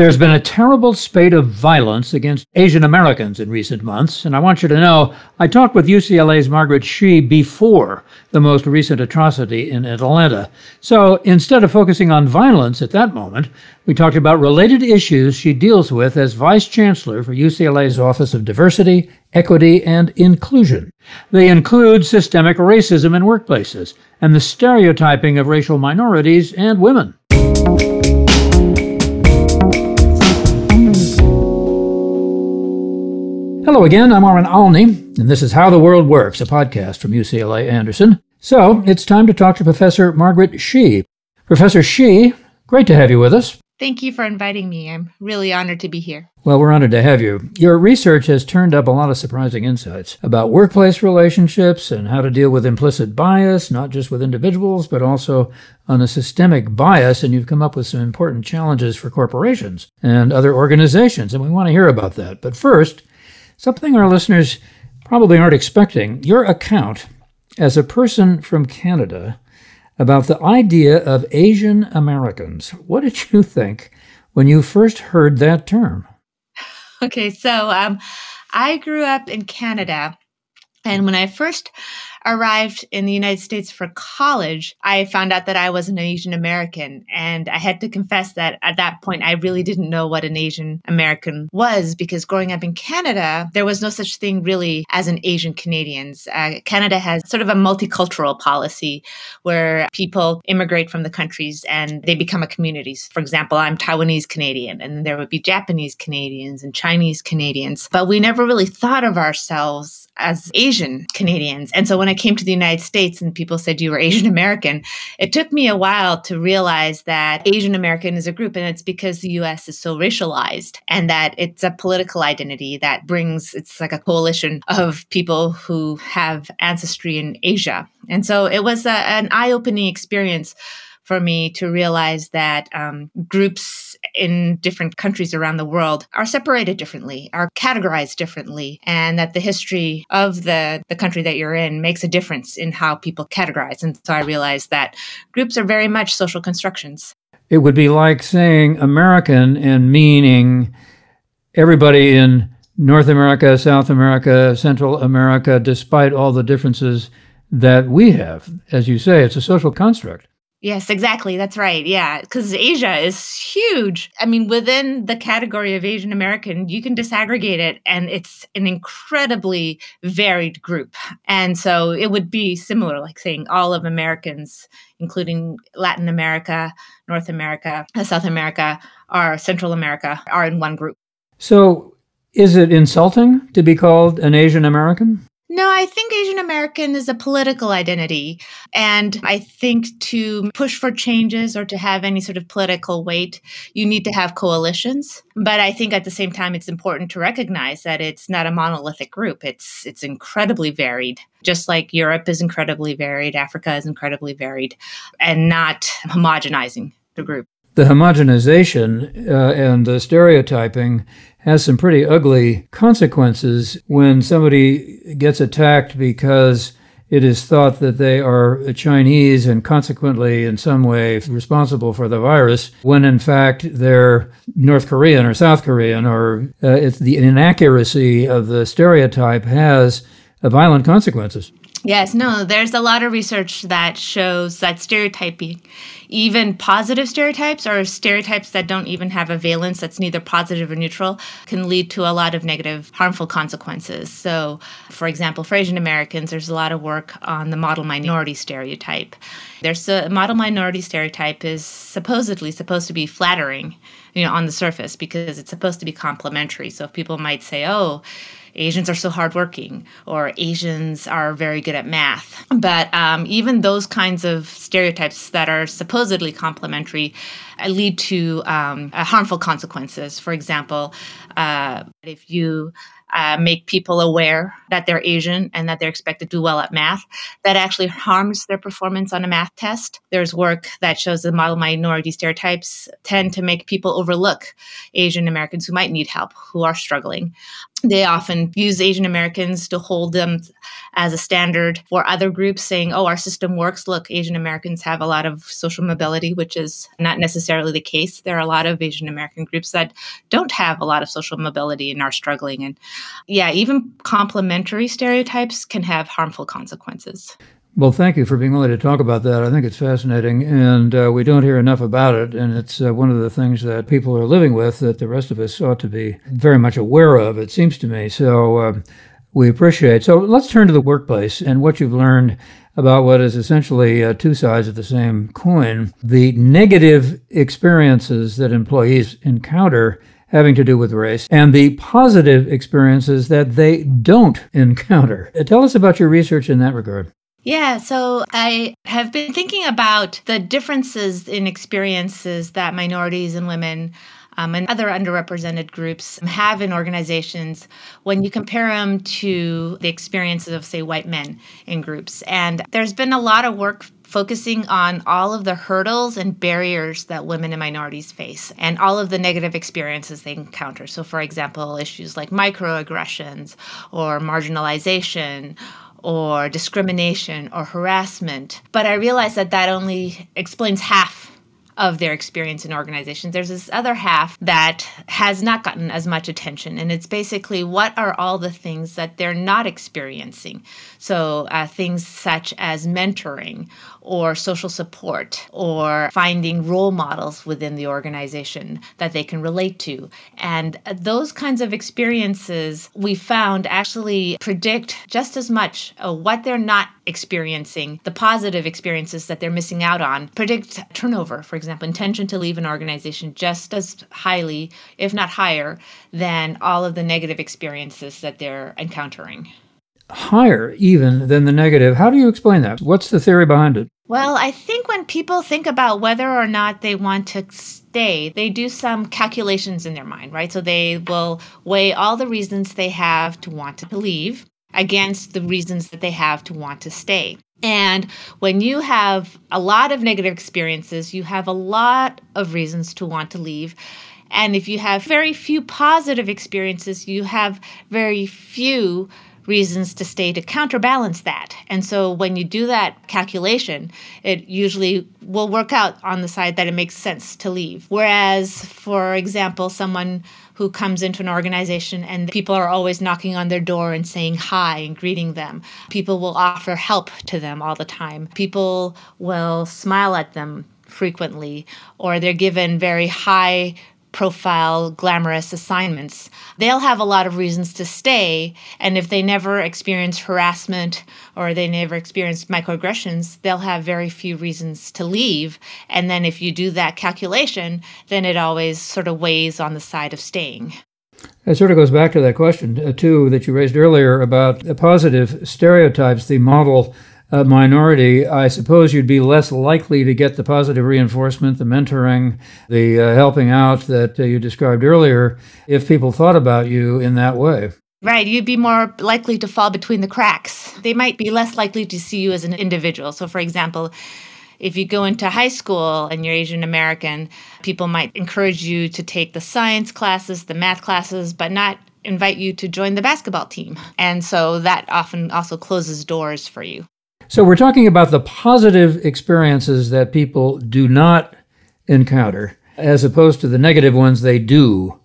There's been a terrible spate of violence against Asian Americans in recent months, and I want you to know I talked with UCLA's Margaret Shih before the most recent atrocity in Atlanta. So instead of focusing on violence at that moment, we talked about related issues she deals with as Vice Chancellor for UCLA's Office of Diversity, Equity, and Inclusion. They include systemic racism in workplaces and the stereotyping of racial minorities and women. Hello again, I'm Warren Olney, and this is How the World Works, a podcast from UCLA Anderson. So, it's time to talk to Professor Margaret Shih. Professor Shih, great to have you with us. Thank you for inviting me. I'm really honored to be here. Well, we're honored to have you. Your research has turned up a lot of surprising insights about workplace relationships and how to deal with implicit bias, not just with individuals, but also on a systemic bias. And you've come up with some important challenges for corporations and other organizations, and we want to hear about that. But first, Something our listeners probably aren't expecting your account as a person from Canada about the idea of Asian Americans. What did you think when you first heard that term? Okay, so um, I grew up in Canada. And when I first arrived in the United States for college, I found out that I was an Asian American. And I had to confess that at that point, I really didn't know what an Asian American was because growing up in Canada, there was no such thing really as an Asian Canadians. Uh, Canada has sort of a multicultural policy where people immigrate from the countries and they become a community. For example, I'm Taiwanese Canadian, and there would be Japanese Canadians and Chinese Canadians. But we never really thought of ourselves as Asian Canadians. And so when I came to the United States and people said you were Asian American, it took me a while to realize that Asian American is a group and it's because the US is so racialized and that it's a political identity that brings it's like a coalition of people who have ancestry in Asia. And so it was a, an eye-opening experience for me to realize that um, groups in different countries around the world are separated differently, are categorized differently, and that the history of the, the country that you're in makes a difference in how people categorize. And so I realized that groups are very much social constructions. It would be like saying American and meaning everybody in North America, South America, Central America, despite all the differences that we have. As you say, it's a social construct. Yes, exactly. That's right. Yeah, because Asia is huge. I mean, within the category of Asian American, you can disaggregate it, and it's an incredibly varied group. And so it would be similar, like saying all of Americans, including Latin America, North America, uh, South America, or Central America, are in one group. So is it insulting to be called an Asian American? No, I think Asian American is a political identity. And I think to push for changes or to have any sort of political weight, you need to have coalitions. But I think at the same time, it's important to recognize that it's not a monolithic group. It's it's incredibly varied. Just like Europe is incredibly varied, Africa is incredibly varied, and not homogenizing the group. The homogenization uh, and the stereotyping has some pretty ugly consequences when somebody gets attacked because it is thought that they are Chinese and consequently in some way responsible for the virus, when in fact they're North Korean or South Korean, or uh, the inaccuracy of the stereotype has violent consequences. Yes, no, there's a lot of research that shows that stereotyping, even positive stereotypes or stereotypes that don't even have a valence that's neither positive or neutral, can lead to a lot of negative, harmful consequences. So, for example, for Asian Americans, there's a lot of work on the model minority stereotype. There's a model minority stereotype is supposedly supposed to be flattering, you know, on the surface because it's supposed to be complimentary. So if people might say, oh, Asians are so hardworking, or Asians are very good at math. But um, even those kinds of stereotypes that are supposedly complimentary uh, lead to um, uh, harmful consequences. For example, uh, if you uh, make people aware that they're Asian and that they're expected to do well at math. That actually harms their performance on a math test. There's work that shows the model minority stereotypes tend to make people overlook Asian Americans who might need help, who are struggling. They often use Asian Americans to hold them as a standard for other groups, saying, oh, our system works. Look, Asian Americans have a lot of social mobility, which is not necessarily the case. There are a lot of Asian American groups that don't have a lot of social mobility and are struggling. And yeah, even complementary stereotypes can have harmful consequences. Well, thank you for being willing to talk about that. I think it's fascinating, and uh, we don't hear enough about it. And it's uh, one of the things that people are living with that the rest of us ought to be very much aware of, it seems to me. So uh, we appreciate. So let's turn to the workplace and what you've learned about what is essentially uh, two sides of the same coin the negative experiences that employees encounter having to do with race and the positive experiences that they don't encounter. Tell us about your research in that regard. Yeah, so I have been thinking about the differences in experiences that minorities and women um, and other underrepresented groups have in organizations when you compare them to the experiences of, say, white men in groups. And there's been a lot of work focusing on all of the hurdles and barriers that women and minorities face and all of the negative experiences they encounter. So, for example, issues like microaggressions or marginalization or discrimination or harassment. But I realized that that only explains half of their experience in organizations. There's this other half that has not gotten as much attention, and it's basically what are all the things that they're not experiencing. So, uh, things such as mentoring or social support or finding role models within the organization that they can relate to. And those kinds of experiences we found actually predict just as much uh, what they're not experiencing, the positive experiences that they're missing out on, predict turnover, for example, intention to leave an organization just as highly, if not higher, than all of the negative experiences that they're encountering higher even than the negative. How do you explain that? What's the theory behind it? Well, I think when people think about whether or not they want to stay, they do some calculations in their mind, right? So they will weigh all the reasons they have to want to leave against the reasons that they have to want to stay. And when you have a lot of negative experiences, you have a lot of reasons to want to leave. And if you have very few positive experiences, you have very few reasons to stay to counterbalance that. And so when you do that calculation, it usually will work out on the side that it makes sense to leave. Whereas, for example, someone who comes into an organization and people are always knocking on their door and saying hi and greeting them. People will offer help to them all the time. People will smile at them frequently, or they're given very high profile, glamorous assignments. They'll have a lot of reasons to stay. And if they never experience harassment or they never experience microaggressions, they'll have very few reasons to leave. And then if you do that calculation, then it always sort of weighs on the side of staying. It sort of goes back to that question, uh, too, that you raised earlier about the positive stereotypes, the model a minority, I suppose you'd be less likely to get the positive reinforcement, the mentoring, the uh, helping out that uh, you described earlier if people thought about you in that way. Right. You'd be more likely to fall between the cracks. They might be less likely to see you as an individual. So, for example, if you go into high school and you're Asian American, people might encourage you to take the science classes, the math classes, but not invite you to join the basketball team. And so that often also closes doors for you. So we're talking about the positive experiences that people do not encounter as opposed to the negative ones they do.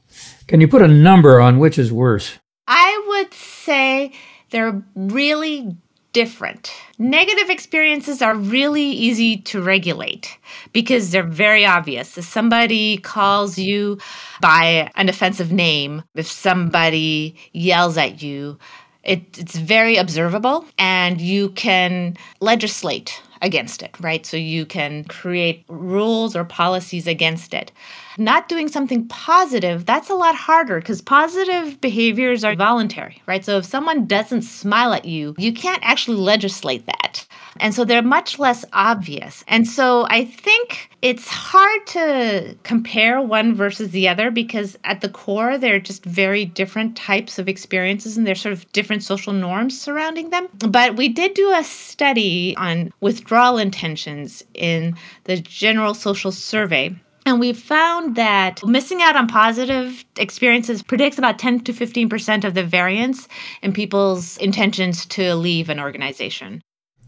Can you put a number on which is worse? I would say they're really different. Negative experiences are really easy to regulate because they're very obvious. If somebody calls you by an offensive name, if somebody yells at you, it, it's very observable, and you can legislate against it, right? So you can create rules or policies against it. Not doing something positive, that's a lot harder because positive behaviors are voluntary, right? So if someone doesn't smile at you, you can't actually legislate that. And so they're much less obvious. And so I think it's hard to compare one versus the other because at the core, they're just very different types of experiences and there's sort of different social norms surrounding them. But we did do a study on withdrawal intentions in the General Social Survey And we found that missing out on positive experiences predicts about 10 to 15% of the variance in people's intentions to leave an organization.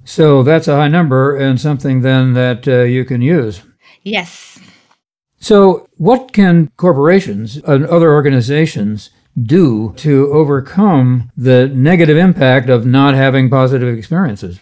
So that's a high number and something then that uh, you can use. Yes. So, what can corporations and other organizations do to overcome the negative impact of not having positive experiences?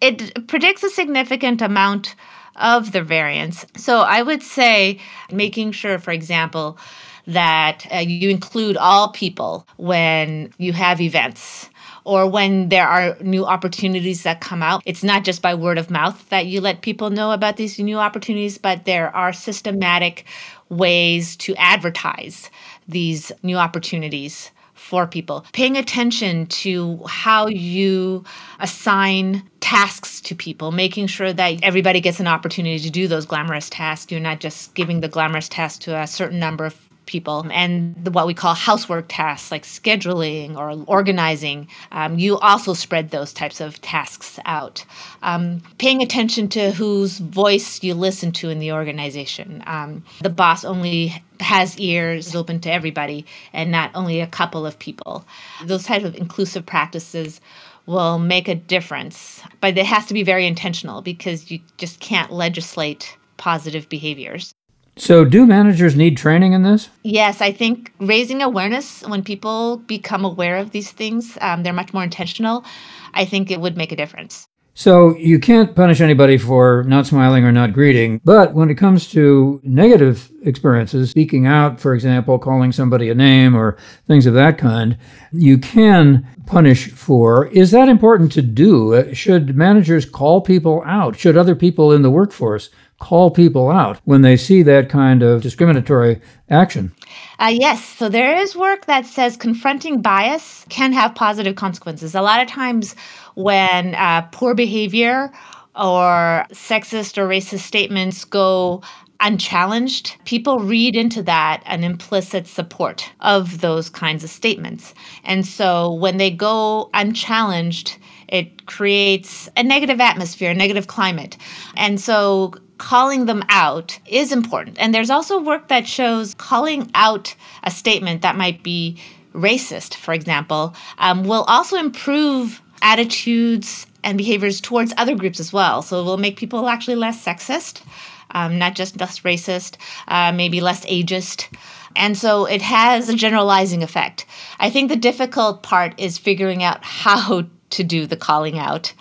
It predicts a significant amount of the variance. So I would say making sure, for example, that uh, you include all people when you have events or when there are new opportunities that come out. It's not just by word of mouth that you let people know about these new opportunities, but there are systematic ways to advertise these new opportunities for people. Paying attention to how you assign tasks to people, making sure that everybody gets an opportunity to do those glamorous tasks. You're not just giving the glamorous task to a certain number of people and the, what we call housework tasks like scheduling or organizing um, you also spread those types of tasks out. Um, paying attention to whose voice you listen to in the organization. Um, the boss only has ears open to everybody and not only a couple of people. Those types of inclusive practices will make a difference but it has to be very intentional because you just can't legislate positive behaviors so, do managers need training in this? Yes, I think raising awareness when people become aware of these things, um, they're much more intentional. I think it would make a difference. So, you can't punish anybody for not smiling or not greeting, but when it comes to negative experiences, speaking out, for example, calling somebody a name or things of that kind, you can punish for. Is that important to do? Should managers call people out? Should other people in the workforce call people out when they see that kind of discriminatory action? Uh, yes. So there is work that says confronting bias can have positive consequences. A lot of times when uh, poor behavior or sexist or racist statements go unchallenged, people read into that an implicit support of those kinds of statements. And so when they go unchallenged, it creates a negative atmosphere, a negative climate. And so calling them out is important. And there's also work that shows calling out a statement that might be racist, for example, um, will also improve attitudes and behaviors towards other groups as well. So it will make people actually less sexist, um, not just less racist, uh, maybe less ageist. And so it has a generalizing effect. I think the difficult part is figuring out how to do the calling out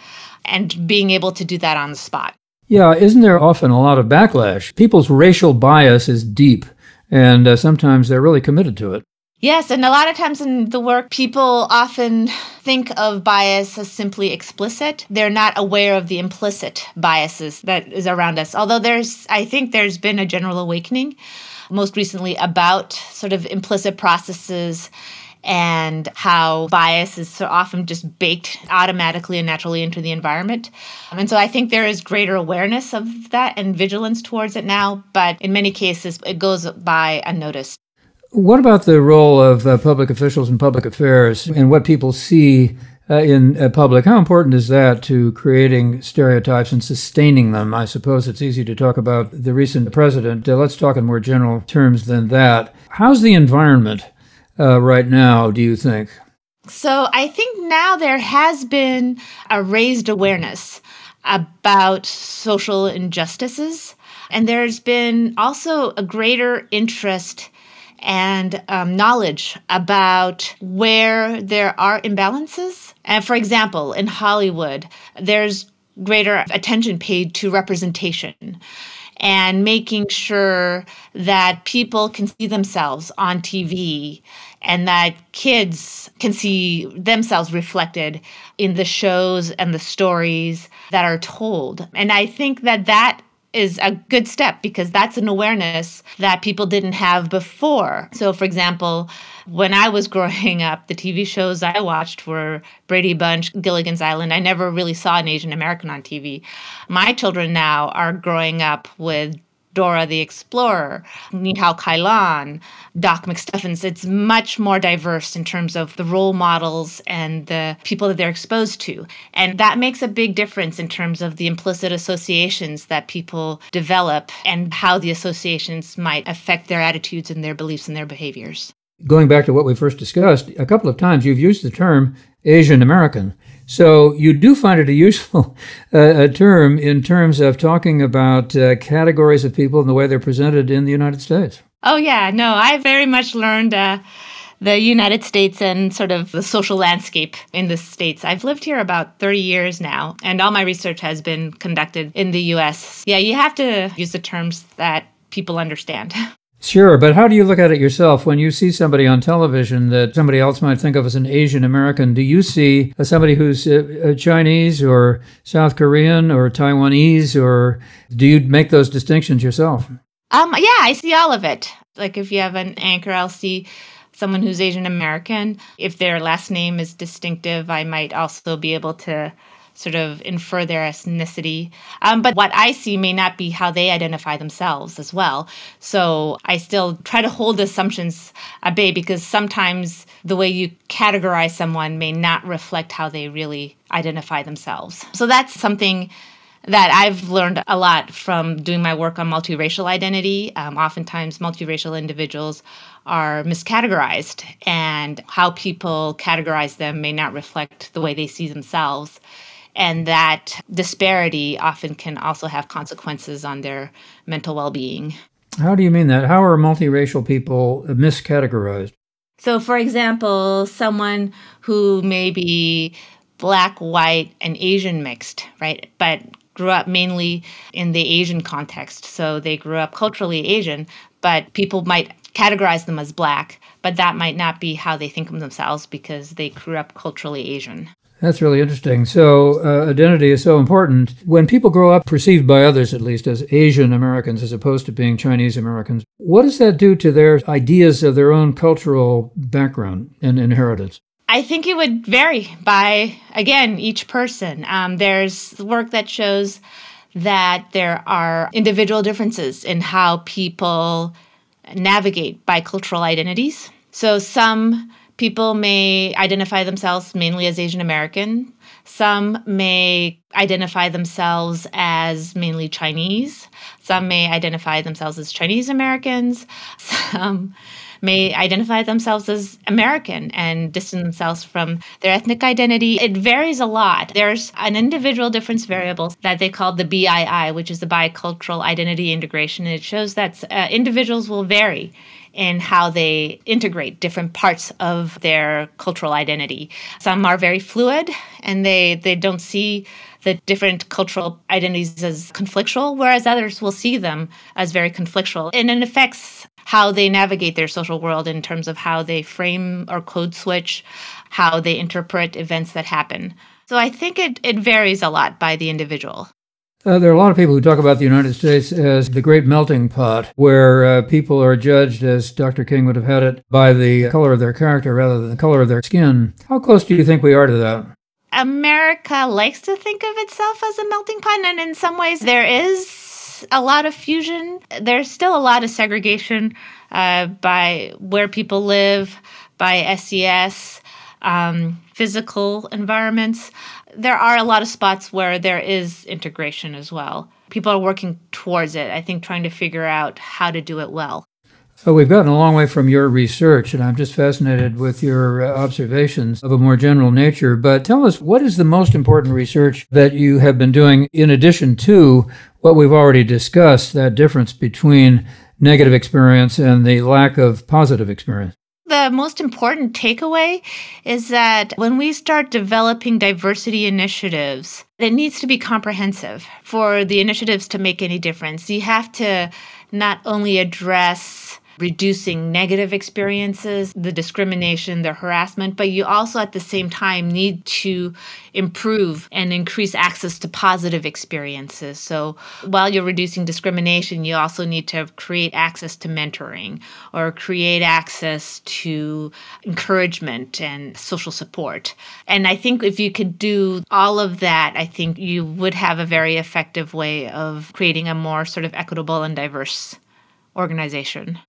and being able to do that on the spot. Yeah, isn't there often a lot of backlash? People's racial bias is deep, and uh, sometimes they're really committed to it. Yes, and a lot of times in the work, people often think of bias as simply explicit. They're not aware of the implicit biases that is around us. Although there's, I think there's been a general awakening most recently about sort of implicit processes and how bias is so often just baked automatically and naturally into the environment. And so I think there is greater awareness of that and vigilance towards it now, but in many cases it goes by unnoticed. What about the role of uh, public officials in public affairs and what people see uh, in uh, public? How important is that to creating stereotypes and sustaining them? I suppose it's easy to talk about the recent president. Uh, let's talk in more general terms than that. How's the environment uh, right now, do you think? So I think now there has been a raised awareness about social injustices. And there's been also a greater interest and um, knowledge about where there are imbalances. And for example, in Hollywood, there's greater attention paid to representation and making sure that people can see themselves on TV and that kids can see themselves reflected in the shows and the stories that are told. And I think that that is a good step because that's an awareness that people didn't have before. So, for example, when I was growing up, the TV shows I watched were Brady Bunch, Gilligan's Island. I never really saw an Asian American on TV. My children now are growing up with Dora the Explorer, Ni Hao Kai-Lan, Doc McStuffins. It's much more diverse in terms of the role models and the people that they're exposed to. And that makes a big difference in terms of the implicit associations that people develop and how the associations might affect their attitudes and their beliefs and their behaviors. Going back to what we first discussed, a couple of times you've used the term Asian American. So you do find it a useful uh, term in terms of talking about uh, categories of people and the way they're presented in the United States. Oh yeah, no, I very much learned. Uh, the United States and sort of the social landscape in the States. I've lived here about 30 years now, and all my research has been conducted in the US. Yeah, you have to use the terms that people understand. Sure, but how do you look at it yourself when you see somebody on television that somebody else might think of as an Asian American? Do you see somebody who's uh, Chinese or South Korean or Taiwanese, or do you make those distinctions yourself? Um, yeah, I see all of it. Like if you have an anchor, I'll see someone who's Asian American. If their last name is distinctive, I might also be able to sort of infer their ethnicity. Um, but what I see may not be how they identify themselves as well. So I still try to hold assumptions at bay because sometimes the way you categorize someone may not reflect how they really identify themselves. So that's something that I've learned a lot from doing my work on multiracial identity. Um, oftentimes, multiracial individuals are miscategorized, and how people categorize them may not reflect the way they see themselves and that disparity often can also have consequences on their mental well being. How do you mean that? How are multiracial people miscategorized? So, for example, someone who may be black, white, and Asian mixed, right? But grew up mainly in the Asian context. So they grew up culturally Asian, but people might categorize them as black, but that might not be how they think of themselves because they grew up culturally Asian. That's really interesting. So, uh, identity is so important. When people grow up, perceived by others at least, as Asian Americans as opposed to being Chinese Americans, what does that do to their ideas of their own cultural background and inheritance? I think it would vary by, again, each person. Um, there's work that shows that there are individual differences in how people navigate bicultural identities. So, some People may identify themselves mainly as Asian American. Some may identify themselves as mainly Chinese. Some may identify themselves as Chinese Americans. Some may identify themselves as American and distance themselves from their ethnic identity. It varies a lot. There's an individual difference variable that they call the BII, which is the bicultural identity integration. it shows that uh, individuals will vary in how they integrate different parts of their cultural identity. Some are very fluid and they, they don't see the different cultural identities as conflictual, whereas others will see them as very conflictual. And it affects how they navigate their social world in terms of how they frame or code switch, how they interpret events that happen. So I think it, it varies a lot by the individual. Uh, there are a lot of people who talk about the United States as the great melting pot, where uh, people are judged, as Dr. King would have had it, by the color of their character rather than the color of their skin. How close do you think we are to that? America likes to think of itself as a melting pot, and in some ways, there is a lot of fusion. There's still a lot of segregation uh, by where people live, by SES, um, physical environments there are a lot of spots where there is integration as well. People are working towards it, I think, trying to figure out how to do it well. So we've gotten a long way from your research, and I'm just fascinated with your uh, observations of a more general nature. But tell us, what is the most important research that you have been doing in addition to what we've already discussed, that difference between negative experience and the lack of positive experience? The most important takeaway is that when we start developing diversity initiatives, it needs to be comprehensive for the initiatives to make any difference. You have to not only address reducing negative experiences, the discrimination, the harassment, but you also at the same time need to improve and increase access to positive experiences. So while you're reducing discrimination, you also need to create access to mentoring or create access to encouragement and social support. And I think if you could do all of that, I think you would have a very effective way of creating a more sort of equitable and diverse organization.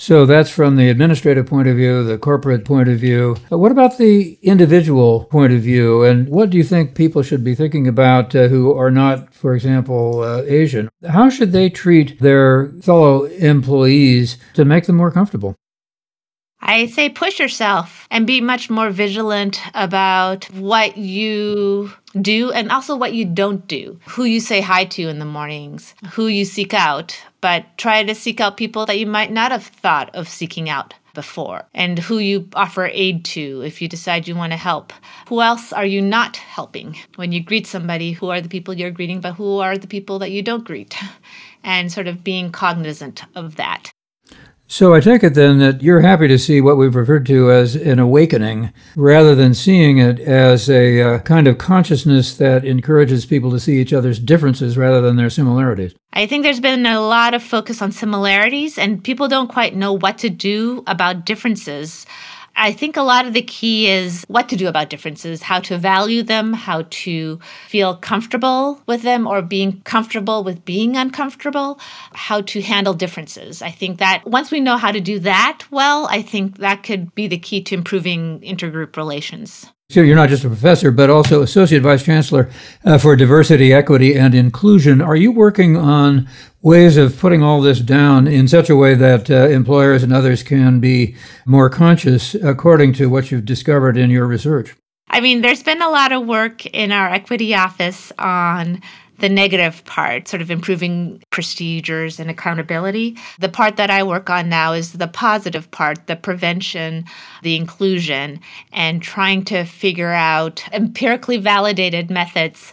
So that's from the administrative point of view, the corporate point of view. What about the individual point of view? And what do you think people should be thinking about uh, who are not, for example, uh, Asian? How should they treat their fellow employees to make them more comfortable? I say push yourself and be much more vigilant about what you do and also what you don't do. Who you say hi to in the mornings, who you seek out, but try to seek out people that you might not have thought of seeking out before and who you offer aid to if you decide you want to help. Who else are you not helping? When you greet somebody, who are the people you're greeting, but who are the people that you don't greet? And sort of being cognizant of that. So I take it then that you're happy to see what we've referred to as an awakening rather than seeing it as a uh, kind of consciousness that encourages people to see each other's differences rather than their similarities. I think there's been a lot of focus on similarities, and people don't quite know what to do about differences. I think a lot of the key is what to do about differences, how to value them, how to feel comfortable with them or being comfortable with being uncomfortable, how to handle differences. I think that once we know how to do that well, I think that could be the key to improving intergroup relations. So you're not just a professor, but also associate vice chancellor uh, for diversity, equity, and inclusion. Are you working on ways of putting all this down in such a way that uh, employers and others can be more conscious, according to what you've discovered in your research? I mean, there's been a lot of work in our equity office on the negative part, sort of improving procedures and accountability. The part that I work on now is the positive part, the prevention, the inclusion, and trying to figure out empirically validated methods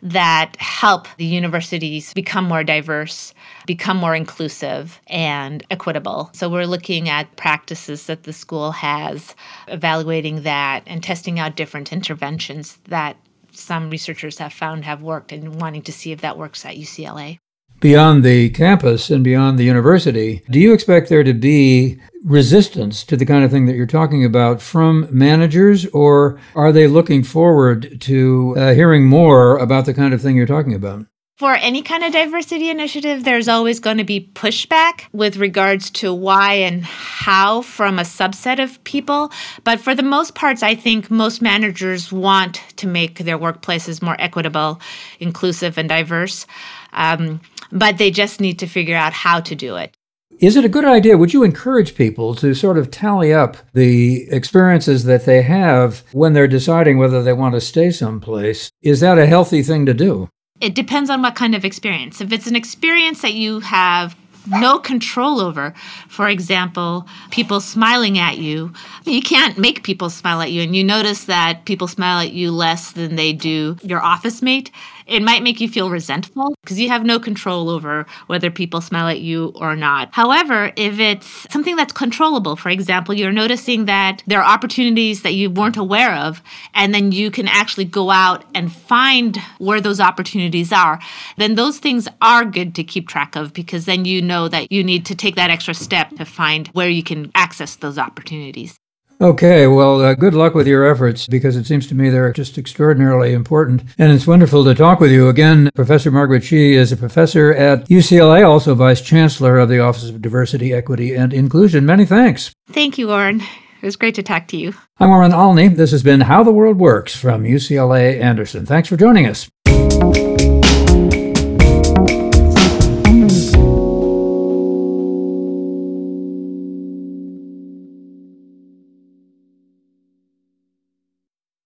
that help the universities become more diverse, become more inclusive and equitable. So we're looking at practices that the school has, evaluating that, and testing out different interventions that some researchers have found have worked and wanting to see if that works at UCLA. Beyond the campus and beyond the university, do you expect there to be resistance to the kind of thing that you're talking about from managers, or are they looking forward to uh, hearing more about the kind of thing you're talking about? For any kind of diversity initiative, there's always going to be pushback with regards to why and how from a subset of people. But for the most parts, I think most managers want to make their workplaces more equitable, inclusive, and diverse. Um, but they just need to figure out how to do it. Is it a good idea? Would you encourage people to sort of tally up the experiences that they have when they're deciding whether they want to stay someplace? Is that a healthy thing to do? It depends on what kind of experience. If it's an experience that you have no control over, for example, people smiling at you, you can't make people smile at you. And you notice that people smile at you less than they do your office mate it might make you feel resentful because you have no control over whether people smile at you or not. However, if it's something that's controllable, for example, you're noticing that there are opportunities that you weren't aware of, and then you can actually go out and find where those opportunities are, then those things are good to keep track of because then you know that you need to take that extra step to find where you can access those opportunities. Okay, well, uh, good luck with your efforts because it seems to me they're just extraordinarily important. And it's wonderful to talk with you again. Professor Margaret Shih is a professor at UCLA, also vice chancellor of the Office of Diversity, Equity, and Inclusion. Many thanks. Thank you, Warren. It was great to talk to you. I'm Warren Olney. This has been How the World Works from UCLA Anderson. Thanks for joining us.